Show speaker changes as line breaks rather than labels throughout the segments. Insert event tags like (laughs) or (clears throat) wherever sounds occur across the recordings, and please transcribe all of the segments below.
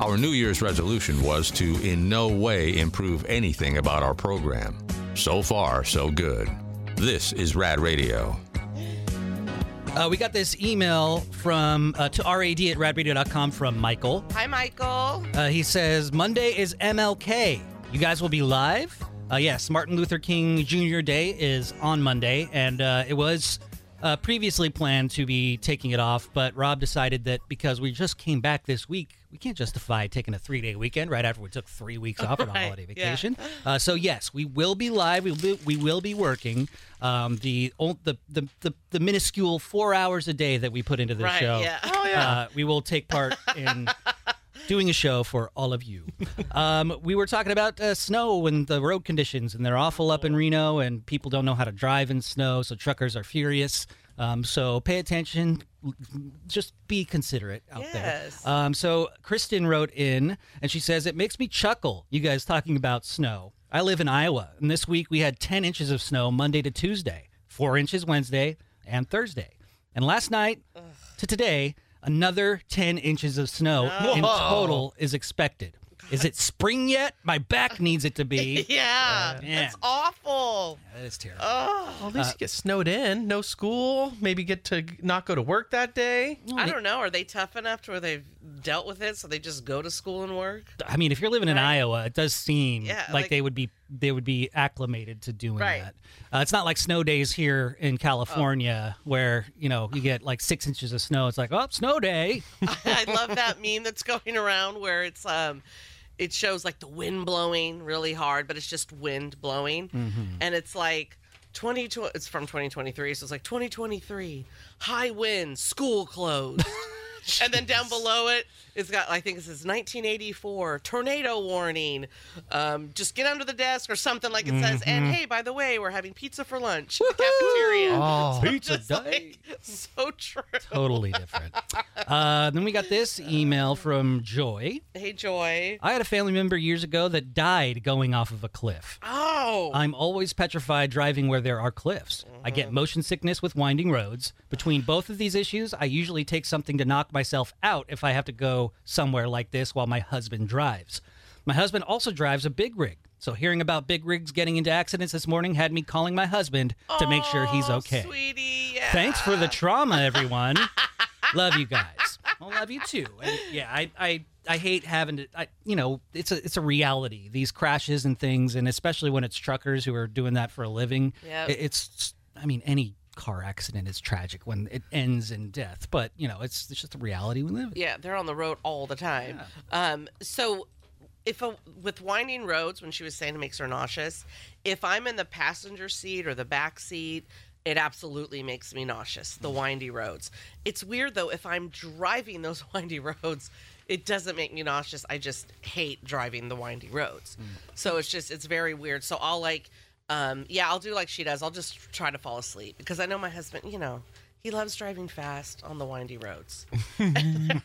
Our New Year's resolution was to in no way improve anything about our program. So far, so good. This is Rad Radio.
Uh, we got this email from uh, to rad at radradio.com from Michael.
Hi, Michael.
Uh, he says Monday is MLK. You guys will be live. Uh, yes, Martin Luther King Jr. Day is on Monday, and uh, it was uh, previously planned to be taking it off, but Rob decided that because we just came back this week, we can't justify taking a three day weekend right after we took three weeks (laughs) off on a
Right,
holiday
yeah.
vacation. (laughs) Uh, so yes, we will be live. We will be, we will be working. Um, the, the the the the minuscule four hours a day that we put into this
Right,
show.
yeah.
Oh yeah.
Uh, we will take part in (laughs) doing a show for all of you. (laughs) Um, we were talking about uh, snow and the road conditions, and they're awful up in Reno, and people don't know how to drive in snow, so truckers are furious. Um, so pay attention. Just be considerate out
Yes.
there. Um, so Kristen wrote in, and she says, It makes me chuckle, you guys talking about snow. I live in Iowa, and this week we had 10 inches of snow Monday to Tuesday, 4 inches Wednesday and Thursday. And last night to today, another 10 inches of snow in
Whoa.
total is expected. Is it spring yet? My back needs it to be. (laughs)
Yeah,
Man.
that's awful.
That is terrible.
Oh,
well, at least you get snowed in. No school. Maybe get to not go to work that day.
I don't know. Are they tough enough to where they've dealt with it, so they just go to school and work?
I mean, if you're living in
Right.
Iowa, it does seem
Yeah,
like,
like-
they would be they would be acclimated to doing
Right.
that. Uh, it's not like snow days here in California where you know you get like six inches of snow. It's like oh, snow day. (laughs)
I love that meme that's going around where it's um it shows like the wind blowing really hard, but it's just wind blowing.
Mm-hmm.
And it's like 20 it's from 2023, so it's like 2023, high winds, school closed. (laughs) (laughs) and then down below it, it's got I think this is 1984 tornado warning. Um, just get under the desk or something like it says. And
Mm-hmm.
hey, by the way, we're having pizza for lunch in the cafeteria.
Oh. (laughs)
Pizza day.
like, so true.
totally different. Uh, then we got this email from Joy.
Hey, Joy.
I had a family member years ago that died going off of a cliff.
Oh.
I'm always petrified driving where there are cliffs. I get motion sickness with winding roads. Between both of these issues, I usually take something to knock myself out if I have to go somewhere like this while my husband drives. My husband also drives a big rig. So hearing about big rigs getting into accidents this morning had me calling my husband to make sure he's
Oh,
okay.
Sweetie. Yeah.
Thanks for the (laughs) trauma, everyone. love you guys. I love you too. And yeah, I, I, I hate having to. I, you know, it's a, it's a reality. These crashes and things, and especially when it's truckers who are doing that for a living.
Yep.
it- it's. I mean, any car accident is tragic when it ends in death. But you know, it's it's just a reality we live in.
Yeah, they're on the road all the time. Um, so if a, with winding roads, when she was saying it makes her nauseous, if I'm in the passenger seat or the back seat, it absolutely makes me nauseous. The windy roads. It's weird though. If I'm driving those (laughs) windy roads, it doesn't make me nauseous. I just hate driving the windy roads. So it's just it's very weird. So I'll like. Um, yeah, I'll do like she does. I'll just try to fall asleep because I know my husband, you know, he loves driving fast on the windy roads. (laughs) I'm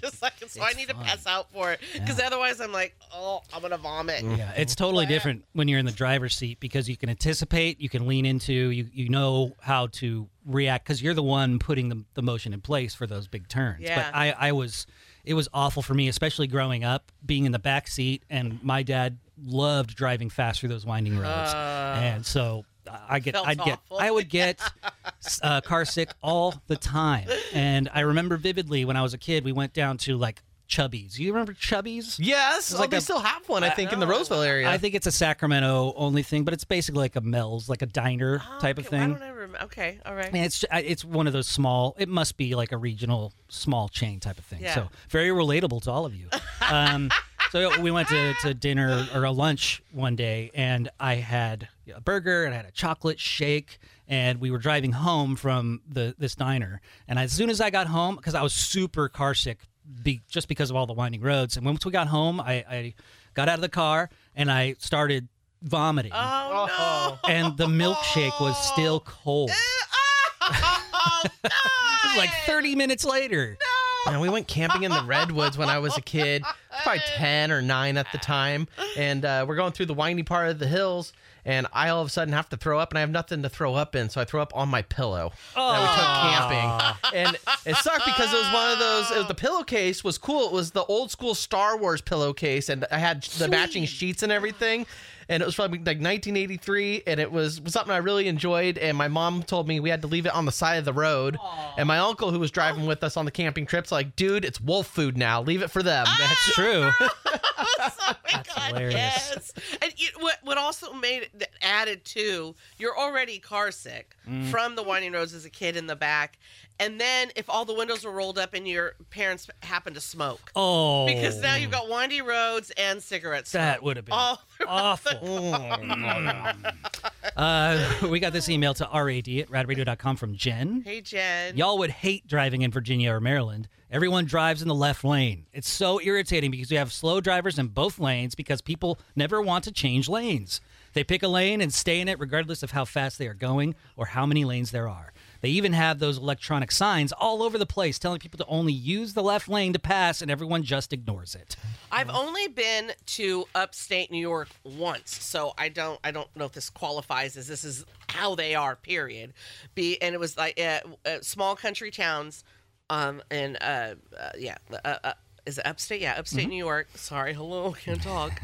just like, so I need
fun.
to pass out for it because otherwise I'm like, oh, I'm gonna vomit.
Yeah, it's totally different when you're in the driver's seat because you can anticipate, you can lean into, you you know how to react because you're the one putting the, the motion in place for those big turns.
Yeah.
But I, I was, it was awful for me, especially growing up, being in the back seat, and my dad loved driving fast through those winding roads, and so. I get, I'd get. I would get (laughs) uh, car sick all the time, and I remember vividly when I was a kid, we went down to like Chubby's. You remember Chubby's?
Yes.
It's
oh,
like
they
a-
still have one, I think, in the Roseville area.
I think it's a Sacramento only thing, but it's basically like a Mel's, like a diner type of
Okay, why
thing.
don't I rem- okay, all right.
And it's it's one of those small. It must be like a regional small chain type of thing.
Yeah.
So very relatable to all of you. Um, (laughs) so we went to, to dinner or a lunch one day, and I had a burger and I had a chocolate shake, and we were driving home from the this diner. And as soon as I got home, because I was super car sick, be, just because of all the winding roads. And once we got home, I, I got out of the car and I started vomiting,
Oh no!
and the milkshake was still cold. (laughs)
oh,
It was (laughs) like 30 minutes later.
And we went camping in the redwoods when I was a kid. probably 10 or 9 at the time. And uh, we're going through the windy part of the hills. And I all of a sudden have to throw up, and I have nothing to throw up in. So I throw up on my pillow that we took camping. And it sucked because it was one of those, it was, the pillowcase was cool. It was the old school Star Wars pillowcase, and I had the matching sheets and everything and it was probably like 1983 and it was something i really enjoyed and my mom told me we had to leave it on the side of the road and my uncle who was driving with us on the camping trips like dude it's wolf food now leave it for them ah!
That's true. (laughs)
oh my
That's
God,
hilarious.
yes. And you, what what also made it added to you're already car sick
Mm.
from the winding roads as a kid in the back, and then if all the windows were rolled up and your parents happen to smoke.
Oh,
Because now you've got windy roads and cigarettes
that would have been
all (laughs)
awful. (laughs) uh, we got this email to rad at radradio.com from Jen.
Hey Jen.
Y'all would hate driving in Virginia or Maryland. Everyone drives in the left lane. It's so irritating because you have slow drivers in both lanes because people never want to change lanes. They pick a lane and stay in it regardless of how fast they are going or how many lanes there are. They even have those electronic signs all over the place telling people to only use the left lane to pass and everyone just ignores it.
I've only been to upstate New York once, so I don't I don't know if this qualifies as this is how they are. Period. Be and it was like uh, uh, small country towns, um, and uh, uh yeah, uh, uh, is it upstate? Yeah, upstate New York. Sorry, hello, (laughs) can't talk.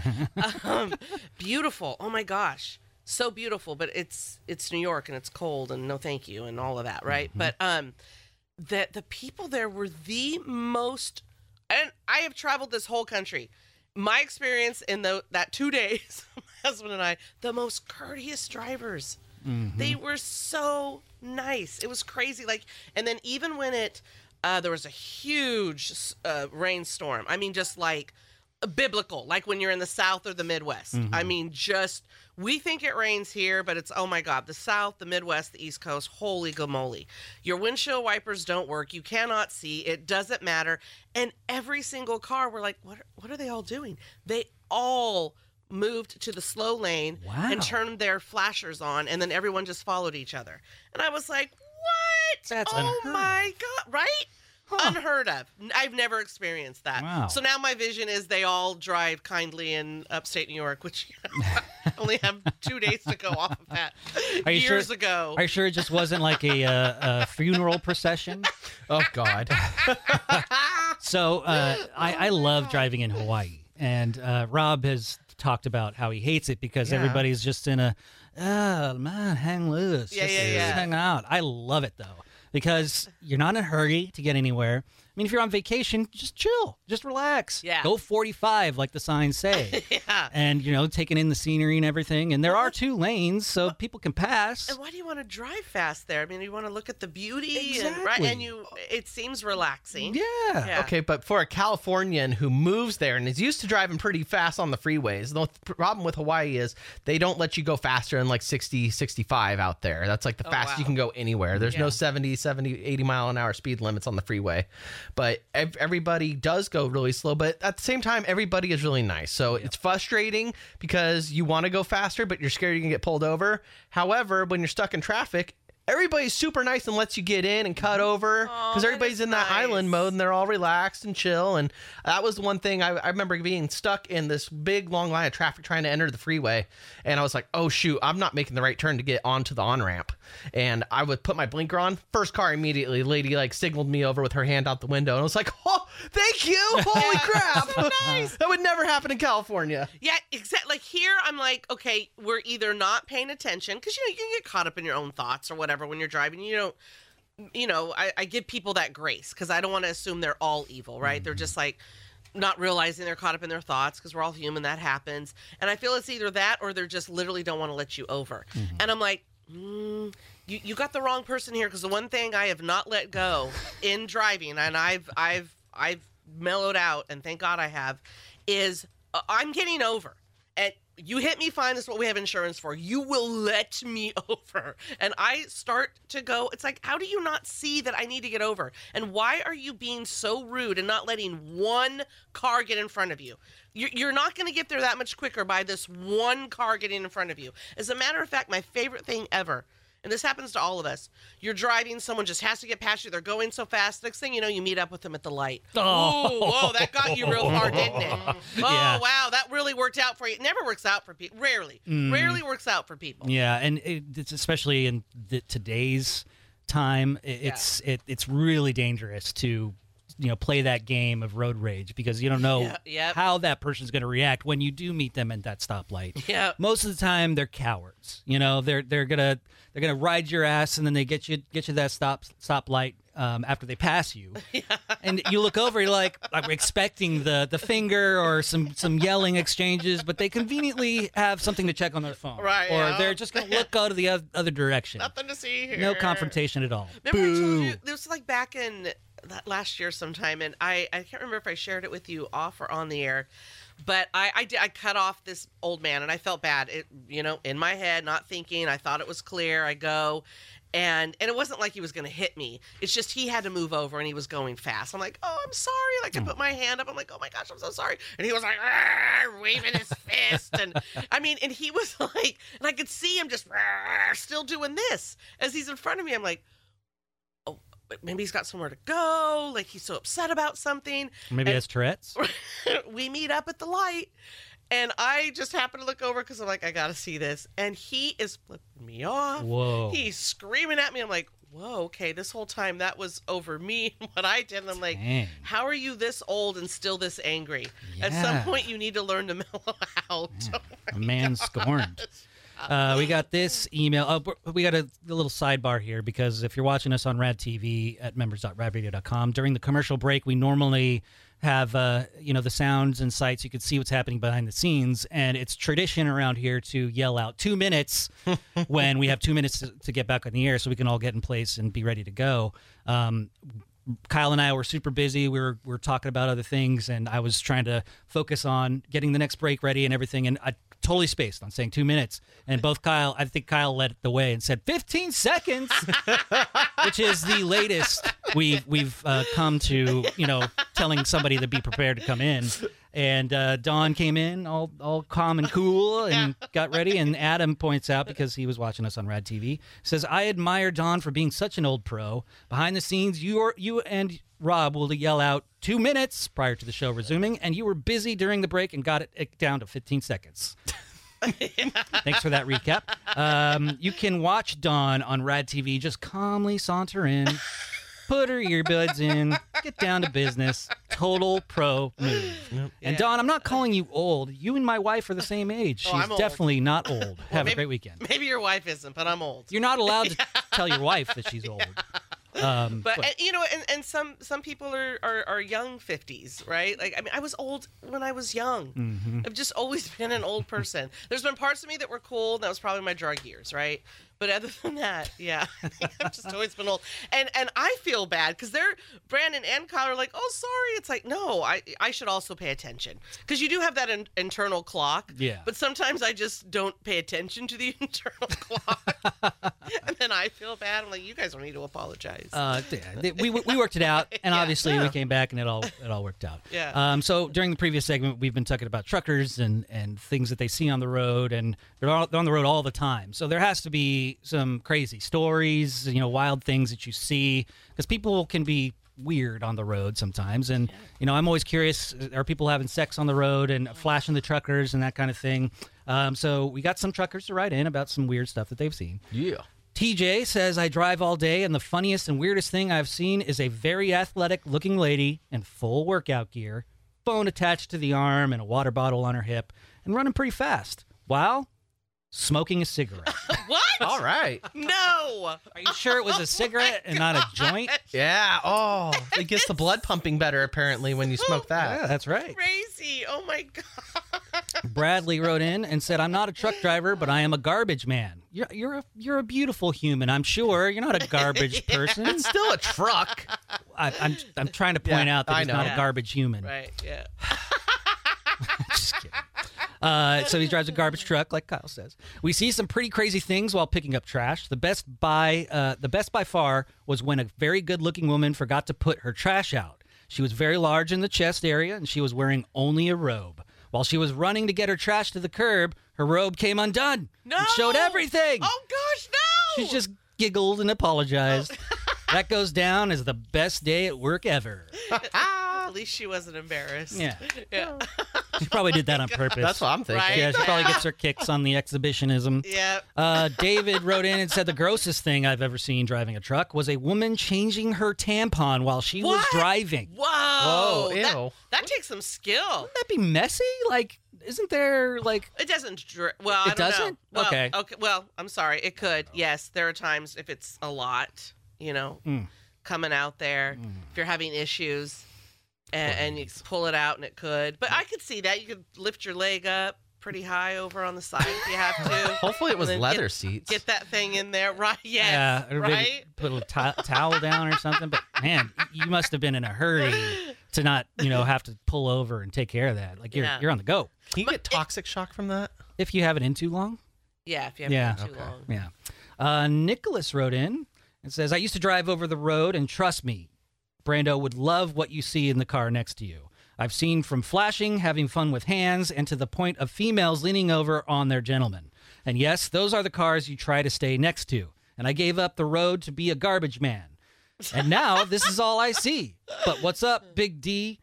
um, beautiful. Oh my gosh, so beautiful. But it's it's New York and it's cold and no thank you and all of that, right? But um, that the people there were the most and I have traveled this whole country. My experience in the that two days, (laughs) my husband and I, the most courteous drivers. They were so nice. It was crazy. Like, and then even when it, uh, there was a huge uh, rainstorm. I mean, just like biblical, like when you're in the South or the Midwest. I mean, just we think it rains here, but it's oh my God, the South, the Midwest, the East Coast, holy gamoly. Your windshield wipers don't work. You cannot see. It doesn't matter. And every single car, we're like, what? Are, what are they all doing? They all moved to the slow lane
Wow.
and turned their flashers on, and then everyone just followed each other. And I was like?
That's
oh
unheard of.
my God, right? Unheard of. N- I've never experienced that.
Wow.
So now my vision is they all drive kindly in upstate New York, which (laughs) I only have two days to go off of that.
Are you
Years
sure-
ago.
Are you sure it just wasn't like a, uh, a funeral procession?
oh god (laughs)
So uh, I, I love driving in Hawaii, and uh, Rob has talked about how he hates it because
Yeah.
everybody's just in a, oh man, hang loose,
Yeah,
just,
yeah,
just
yeah.
hang out. I love it though because you're not in a hurry to get anywhere. I mean, if you're on vacation, just chill, just relax.
Yeah.
Go 45, like the signs say. (laughs)
yeah.
And you know, taking in the scenery and everything. And there are two lanes, so people can pass.
And why do you want to drive fast there? I mean, you want to look at the beauty, and, right?
Exactly.
And you, it seems relaxing.
Yeah.
Yeah.
Okay, but for a Californian who moves there and is used to driving pretty fast on the freeways, the problem with Hawaii is they don't let you go faster than like 60, 65 out there. That's like the
Oh,
fastest you can go anywhere. There's
Yeah.
no 70, 70, 80 mile an hour speed limits on the freeway. But ev- everybody does go really slow, but at the same time, everybody is really nice. So it's frustrating because you want to go faster, but you're scared you're going to get pulled over. However, when you're stuck in traffic, Everybody's super nice and lets you get in and cut over because everybody's in that
nice.
island mode and they're all relaxed and chill. And that was the one thing I, I remember being stuck in this big long line of traffic trying to enter the freeway. And I was like, oh, shoot, I'm not making the right turn to get onto the on ramp. And I would put my blinker on. First car immediately, lady like signaled me over with her hand out the window. And I was like, (laughs) oh, thank you. Holy (laughs) crap. that would never happen in California.
Yeah, exactly. Like here, I'm like, okay, we're either not paying attention because you know you can get caught up in your own thoughts or whatever when you're driving. You don't, you know, I, I give people that grace because I don't want to assume they're all evil, right? They're just like not realizing they're caught up in their thoughts because we're all human. That happens, and I feel it's either that or they're just literally don't want to let you over. And I'm like. Mm, you, you got the wrong person here because the one thing I have not let go in driving, and I've I've I've mellowed out, and thank God I have, is uh, I'm getting over. And you hit me fine. That's what we have insurance for. You will let me (laughs) over. And I start to go, it's like, how do you not see that I need to get over? And why are you being so rude and not letting one car get in front of you? You're you're not going to get there that much quicker by this one car getting in front of you. As a matter of fact, my favorite thing ever. And this happens to all of us. You're driving, someone just has to get past you. They're going so fast. Next thing you know, you meet up with them at the light.
Oh.
Ooh, whoa, that got you real far, didn't it? (laughs) Oh,
Yeah.
wow, that really worked out for you. It never works out for people. Rarely,
Mm.
rarely works out for people.
Yeah, and it, it's especially in the, today's time, it's it, it's really dangerous to you know play that game of road rage because you don't know
Yeah, yep.
how that person's going to react when you do meet them at that stoplight. (laughs)
Yeah.
Most of the time, they're cowards. You know, they're they're gonna they're gonna ride your ass, and then they get you get you that stop stoplight um, after they pass you, (laughs) yeah. and you look over, you're like, I'm expecting the the finger or some some yelling exchanges, but they conveniently have something to check on their phone,
Right,
Or
yeah.
they're just gonna look go to the oth- other direction.
Nothing to see here.
No confrontation at all.
Remember I told you this was like back in that last year sometime, and I I can't remember if I shared it with you off or on the air, but I I, did, I cut off this old man, and I felt bad. It you know in my head, not thinking. I thought it was clear. I go. And and it wasn't like he was gonna hit me. It's just he had to move over and he was going fast. I'm like, oh, I'm sorry. Like I hmm. put my hand up. I'm like, oh my gosh, I'm so sorry. And he was like, waving his fist. And I mean, and he was (laughs) like, and I could see him just still doing this as he's in front of me. I'm like, maybe he's got somewhere to go. Like he's so upset about something.
Maybe
And-
that's Tourette's. (laughs)
we meet up at the light. And I just happen to look over because I'm like, I gotta see this. And he is flipping me off.
Whoa.
He's screaming at me. I'm like, whoa, okay, this whole time that was over me (laughs) and what I did. And I'm like,
Dang.
how are you this old and still this angry? At some point, you need to learn to mellow (laughs) out.
Oh A man scorned. Uh, we got this email. Oh, we're- got a, a little sidebar here because if you're watching us on Rad TV at members.radradio.com during the commercial break, we normally have uh, you know the sounds and sights. You can see what's happening behind the scenes, and it's tradition around here to yell out two minutes (laughs) when we have two minutes to, to get back on the air, so we can all get in place and be ready to go. Um, Kyle and I were super busy. We were we were talking about other things, and I was trying to focus on getting the next break ready and everything. And I totally spaced on saying two minutes. And both Kyle, I think Kyle led the way and said 15 seconds, (laughs) which is the latest we've we've uh, come to. You know, telling somebody to be prepared to come in. And uh, Dawn came in all all calm and cool and got ready. And Adam points out because he was watching us on Rad TV, says, "I admire Dawn for being such an old pro. Behind the scenes, you are, you and Rob will yell out two minutes prior to the show resuming, and you were busy during the break and got it, it down to 15 seconds." (laughs) Thanks for that recap. Um, you can watch Dawn on Rad TV. Just calmly saunter in, put her earbuds in, get down to business. Total pro move. And Dawn, I'm not calling you old. You and my wife are the same age.
Oh,
She's
I'm old.
definitely not old. Have a
maybe-
great weekend.
Maybe your wife isn't, but I'm old.
You're not allowed to (laughs) tell your wife that she's old. Um,
But and, you know, and, and some some people are, are are young fifties, right? Like I mean, I was old when I was young.
Mm-hmm.
I've just always (laughs) been an old person. There's been parts of me that were cool. And that was probably my drug years, right? But other than that, yeah, (laughs) I've (laughs) just always been old. And and I feel bad because they're Brandon and Kyle are like, oh, sorry. It's like no, I I should also pay attention because you do have that in, internal clock.
Yeah.
But sometimes I just don't pay attention to the (laughs) internal clock, and then I feel bad. I'm like, you guys don't need to apologize.
uh, yeah, we, we worked it out, and
Yeah.
obviously we came back, and it all it all worked out.
Yeah.
Um, so during the previous segment, we've been talking about truckers and and things that they see on the road, and they're, all, they're on the road all the time. So there has to be some crazy stories, you know, wild things that you see, because people can be weird on the road sometimes. And you know, I'm always curious: are people having sex on the road and flashing the truckers and that kind of thing? Um, so we got some truckers to write in about some weird stuff that they've seen.
Yeah.
TJ says, I drive all day, and the funniest and weirdest thing I've seen is a very athletic looking lady in full workout gear, phone attached to the arm, and a water bottle on her hip, and running pretty fast while smoking a cigarette. (laughs)
what?
All right.
No.
Are you sure it was a oh cigarette and not a joint?
Yeah. Oh, (laughs) it gets the blood pumping better apparently when you smoke
Yeah,
that.
that's right.
Crazy. Oh my god. (laughs)
Bradley wrote in and said, "I'm not a truck driver, but I am a garbage man. You're you're a you're a beautiful human. I'm sure you're not a garbage person.
It's still a truck.
I, I'm I'm trying to point
Yeah,
out that
I
he's
know.
not
Yeah.
a garbage human.
Right. Yeah.
Just kidding. Uh, so he drives a garbage truck, like Kyle says. We see some pretty crazy things while picking up trash. The best by uh, the best by far was when a very good-looking woman forgot to put her trash out. She was very large in the chest area, and she was wearing only a robe. While she was running to get her trash to the curb, her robe came undone.
No.
and showed everything.
Oh gosh, no.
She just giggled and apologized. (laughs) that goes down as the best day at work ever. (laughs)
At least she wasn't embarrassed.
Yeah. (laughs)
Yeah.
She probably did that on purpose.
That's what I'm thinking.
Right?
Yeah, she probably gets her kicks on the exhibitionism.
Yeah.
Uh, David wrote in and said the grossest thing I've ever seen driving a truck was a woman changing her tampon while she was driving.
Whoa.
Whoa,
That,
ew.
that takes some skill.
Wouldn't that be messy? Like, isn't there like
It doesn't. Dr- well, I
It
don't
doesn't?
know. Well,
Okay.
Okay. Well, I'm sorry. It could. Yes, there are times if it's a lot, you know,
Mm.
coming out there. If you're having issues, and, and you pull it out, and it could. But I could see that. You could lift your leg up pretty high over on the side if you have to. (laughs)
Hopefully, it was leather
get-
seats.
Get that thing in there, right? (laughs) Yes,
yeah, or maybe
right.
put a towel down or something? But man, you must have been in a hurry to not, you know, have to pull over and take care of that. Like you're
Yeah.
you're on the go.
Can you get toxic shock from that?
If you have it in too long.
Yeah, if you have
Yeah.
it too
Okay.
long.
Yeah. Uh, Nicholas wrote in and says, I used to drive over the road, and trust me, Brando would love what you see in the car next to you. I've seen from flashing, having fun with hands, and to the point of females leaning over on their gentlemen. And yes, those are the cars you try to stay next to. And I gave up the road to be a garbage man. And now (laughs) this is all I see. But what's up, Big D?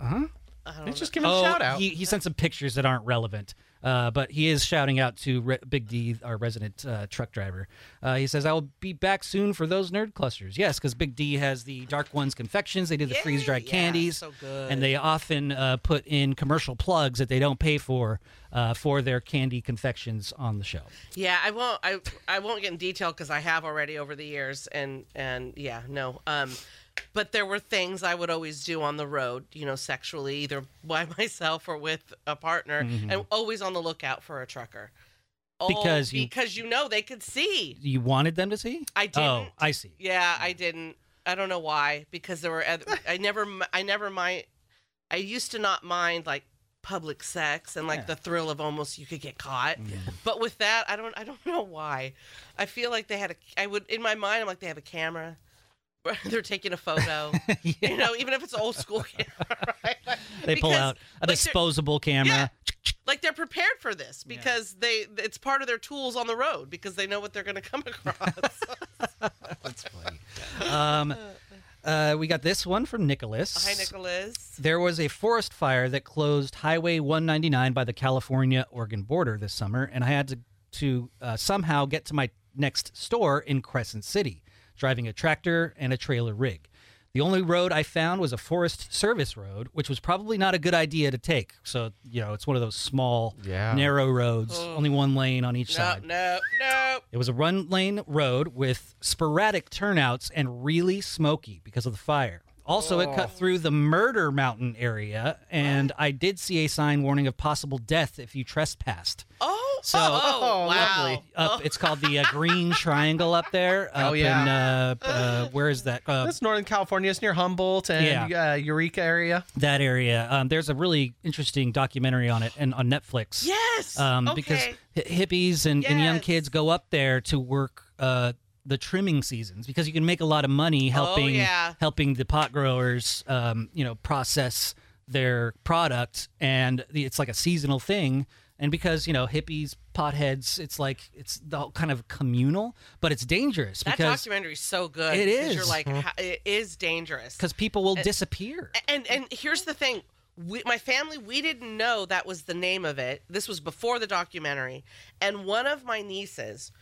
Huh?
I don't
Let's
know.
just give him
oh,
a shout out.
He, he sent some pictures that aren't relevant. Uh, but he is shouting out to Re- Big D, our resident uh, truck driver. Uh, he says, I will be back soon for those nerd clusters. Yes, because Big D has the Dark Ones confections. They do the freeze dried
yeah,
candies.
so good.
And they often uh, put in commercial plugs that they don't pay for uh, for their candy confections on the show.
Yeah, I won't. I I won't get in detail because I have already over the years, and and yeah, no. Um, but there were things I would always do on the road, you know, sexually, either by (laughs) myself or with a partner, mm-hmm. and always on the lookout for a trucker. Oh,
Because you-
because you know they could see.
You wanted them to see?
I oh, didn't.
Oh, I see.
Yeah, I didn't. I don't know why. Because there were. Other, I never. I never mind. I used to not mind like public sex and like
Yeah.
the thrill of almost you could get caught. But with that, I don't. I don't (laughs) know why. I feel like they had a. I would in my mind. I'm like they have a camera. They're taking a photo. (laughs) You know, even if it's old school (laughs) camera, right? Like,
They pull out a
like,
disposable camera.
like they're prepared for this because they it's part of their tools on the road because they know what they're going to come (laughs) across.
That's funny. Um, uh, we got this one from Nicholas.
Hi, Nicholas.
There was a forest fire that closed Highway 199 by the California Oregon border this summer, and I had to, to uh, somehow get to my next store in Crescent City, driving a tractor and a trailer rig. The only road I found was a Forest Service road, which was probably not a good idea to take. So, you know, it's one of those small,
Yeah.
narrow roads, only one lane on each
No,
side.
no, no.
It was a run lane road with sporadic turnouts and really smoky because of the fire. Also, it cut through the Murder Mountain area, and I did see a sign warning of possible death if you trespassed.
Oh,
So-
oh,
Oh,
wow.
lovely.
Up, it's called the uh, Green (laughs) Triangle up there. Up
Oh, yeah.
In, uh, uh, where is that? Uh,
That's Northern California. It's near Humboldt and
Yeah.
uh, Eureka area.
that area. Um, there's a really interesting documentary on it and on Netflix.
Yes.
um,
okay.
because hippies and, and young kids go up there to work uh, the trimming seasons because you can make a lot of money helping
Oh, yeah.
helping the pot growers, um, you know, process their product, and it's like a seasonal thing. And because you know hippies, potheads, it's like it's the kind of communal, but it's dangerous
that
because
documentary is so good.
It is.
You're like, it is dangerous.
because people will disappear.
And and here's the thing. We, my family, we didn't know that was the name of it. This was before the documentary. And one of my nieces,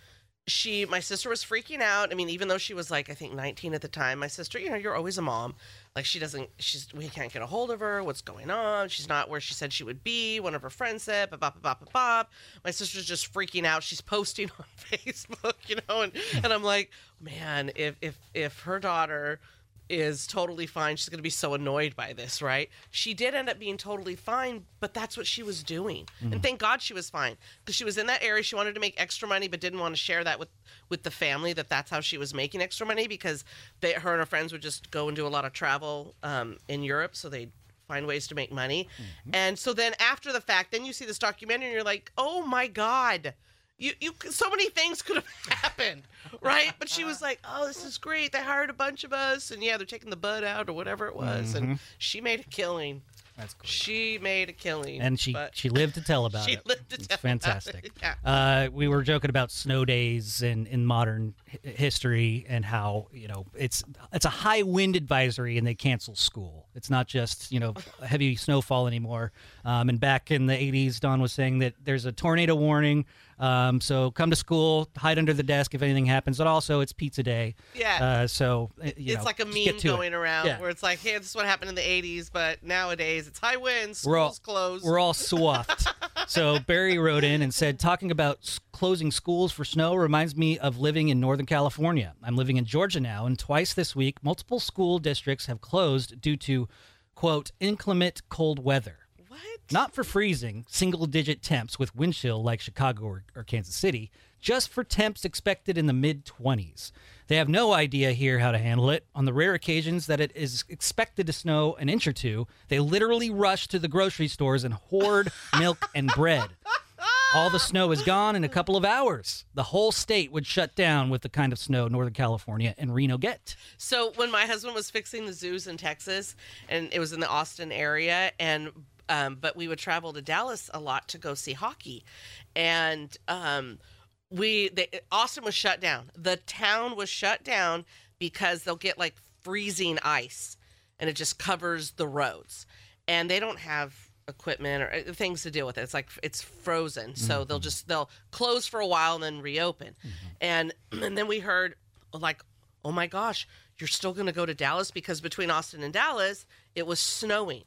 she, my sister was freaking out. I mean, even though she was like, I think 19 at the time, my sister, you know, you're always a mom. Like she doesn't, she's, we can't get a hold of her. What's going on? She's not where she said she would be. One of her friends said, bop, bop, bop, bop, bop. My sister's just freaking out. She's posting (laughs) on Facebook, you know, and, and I'm like, man, if, if, if her daughter, is totally fine. She's going to be so annoyed by this, right? She did end up being totally fine, but that's what she was doing. And thank God she was fine because she was in that area. She wanted to make extra money, but didn't want to share that with with the family. That that's how she was making extra money because they, her and her friends would just go and do a lot of travel um, in Europe, so they find ways to make money. And so then after the fact, then you see this documentary and you're like, oh my God. You, you so many things could have (laughs) happened, right? But she was like, "Oh, this is great. They hired a bunch of us, and yeah, they're taking the bud out or whatever it was, and she made a killing."
That's cool.
She made a killing,
And she
but
she lived to tell about (laughs)
she
it.
She lived to
It's
tell about
fantastic.
it, (laughs) yeah.
Uh, we were joking about snow days in, in modern hi- history and how you know it's it's a high wind advisory and they cancel school. It's not just you know heavy snowfall anymore. Um, and back in the 80s, Dawn was saying that there's a tornado warning. Um, so come to school, hide under the desk if anything happens. But also, it's pizza day.
Yeah.
Uh, so you
it's
know,
like a meme
to it.
going around
Yeah.
where it's like, hey, this is what happened in the 80s, but nowadays it's high winds,
We're all-
schools closed.
We're all (laughs) swamped. so Barry wrote in and said, talking about closing schools for snow reminds me of living in Northern California. I'm living in Georgia now, and twice this week, multiple school districts have closed due to, quote, inclement cold weather.
What?
Not for freezing, single digit temps with wind chill like Chicago or, or Kansas City, just for temps expected in the mid 20s. They have no idea here how to handle it. On the rare occasions that it is expected to snow an inch or two, they literally rush to the grocery stores and hoard (laughs) milk and bread. All the snow is gone in a couple of hours. The whole state would shut down with the kind of snow Northern California and Reno get.
So when my husband was fixing the zoos in Texas, and it was in the Austin area, and um, but we would travel to Dallas a lot to go see hockey, and um, we they, Austin was shut down. The town was shut down because they'll get like freezing ice, and it just covers the roads, and they don't have equipment or uh, things to deal with it. It's like it's frozen, so they'll just they'll close for a while and then reopen, and (clears throat) and then we heard like oh my gosh, you're still going to go to Dallas? Because between Austin and Dallas, it was snowing.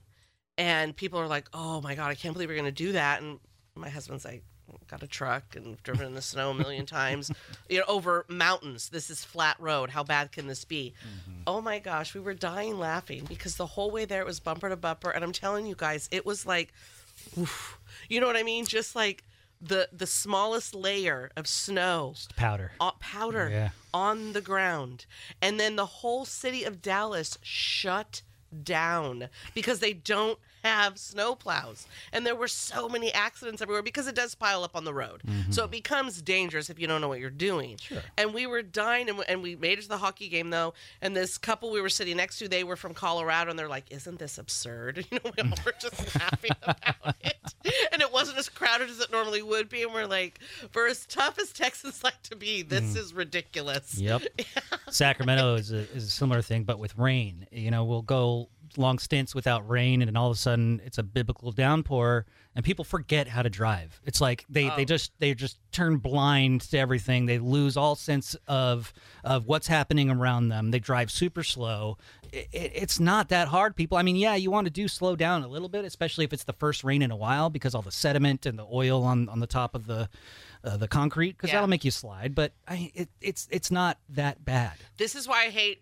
And people are like, oh my God, I can't believe we're going to do that. And my husband's like, got a truck and driven in the snow a million (laughs) times, you know, over mountains. This is flat road. How bad can this be? Oh my gosh, we were dying laughing because the whole way there it was bumper to bumper. And I'm telling you guys, it was like, oof. you know what I mean? Just like the the smallest layer of snow
Powder.
uh, powder
Yeah.
on the ground. And then the whole city of Dallas shut down because they don't have snow plows. And there were so many accidents everywhere because it does pile up on the road. So it mm-hmm. becomes dangerous if you don't know what you're doing. And we were dying and, and we made it to the hockey game though. And this couple we were sitting next to, they were from Colorado and they're like, isn't this absurd? (laughs) You know, we all were just (laughs) laughing about it. And it wasn't as crowded as it normally would be. And we're like, for as tough as Texans like to be, this mm-hmm. is ridiculous.
Yep. (laughs) Sacramento is a, is a similar thing, but with rain. You know, we'll go long stints without rain, and then all of a sudden it's a biblical downpour, and people forget how to drive. It's like they, they oh. just they just turn blind to everything. They lose all sense of of what's happening around them. They drive super slow. It, it, it's not that hard, people. I mean, yeah, you want to do slow down a little bit, especially if it's the first rain in a while, because all the sediment and the oil on on the top of the uh, the concrete, because
Yeah.
that'll make you slide. But I, it, it's it's not that bad.
This is why I hate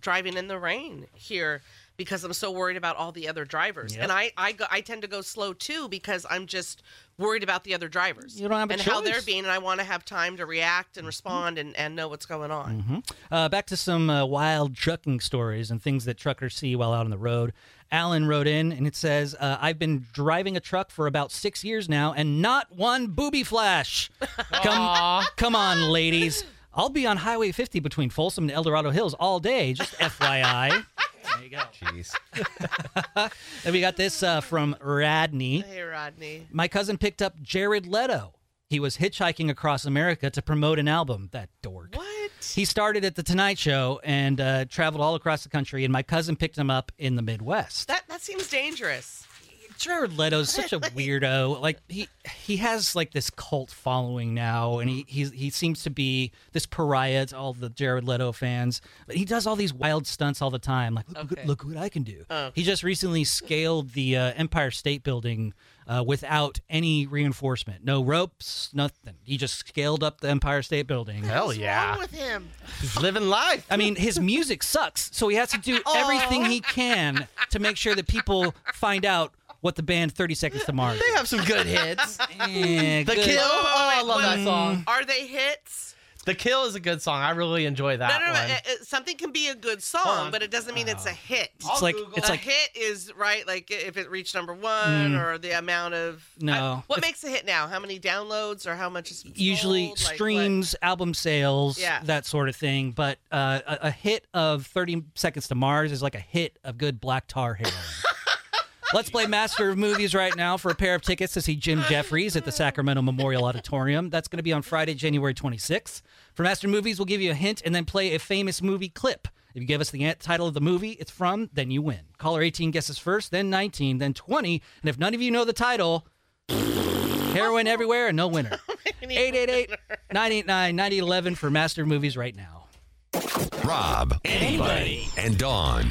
driving in the rain here because I'm so worried about all the other drivers.
Yep.
And I I, go, I tend to go slow too because I'm just worried about the other drivers.
You don't have a
and how they're being, and I want to have time to react and respond and, and know what's going on.
Uh, back to some uh, wild trucking stories and things that truckers see while out on the road. Alan wrote in and it says, uh, I've been driving a truck for about six years now and not one booby flash. (laughs) Come, come on, ladies. I'll be on Highway 50 between Folsom and El Dorado Hills all day, just (laughs) FYI. There you go.
Jeez. (laughs)
Then we got this uh, from Rodney.
Hey, Rodney.
My cousin picked up Jared Leto. He was hitchhiking across America to promote an album. That dork.
What?
He started at the Tonight Show and uh, traveled all across the country, and my cousin picked him up in the Midwest.
That that seems dangerous.
Jared Leto's such a weirdo. Like he he has like this cult following now, and he he he seems to be this pariah to all the Jared Leto fans. But he does all these wild stunts all the time. Like look,
Okay.
look what I can do.
Oh.
He just recently scaled the uh, Empire State Building. Uh, without any reinforcement, no ropes, nothing. He just scaled up the Empire State Building.
Hell
What's
yeah.
wrong with him?
He's living life.
I mean, his music sucks, so he has to do (laughs) everything he can to make sure that people find out what the band 30 Seconds to Mars.
They have some good hits. (laughs)
Eh,
The
good.
Kill. Oh, I love that song.
Are they hits?
The Kill is a good song. I really enjoy that
No, no, no.
one.
uh, uh, something can be a good song, but it doesn't mean it's a hit.
It's like it's
a
like
hit is right, like if it reached number one or the amount of
No.
I- what makes a hit now? How many downloads or how much is
usually
sold? Like, what-
streams, album sales,
Yeah.
that sort of thing. But uh, a, a hit of 30 Seconds to Mars is like a hit of good black tar heroin. (laughs) Let's play Master of Movies right now for a pair of tickets to see Jim Jeffries at the Sacramento Memorial Auditorium. That's going to be on Friday, January 26th. For Master of Movies, we'll give you a hint and then play a famous movie clip. If you give us the title of the movie it's from, then you win. Caller 18 guesses first, then 19, then 20. And if none of you know the title, heroin everywhere and no winner. (laughs) 888 989 9011 for Master of Movies right now.
Rob,
Anybody.
and Dawn.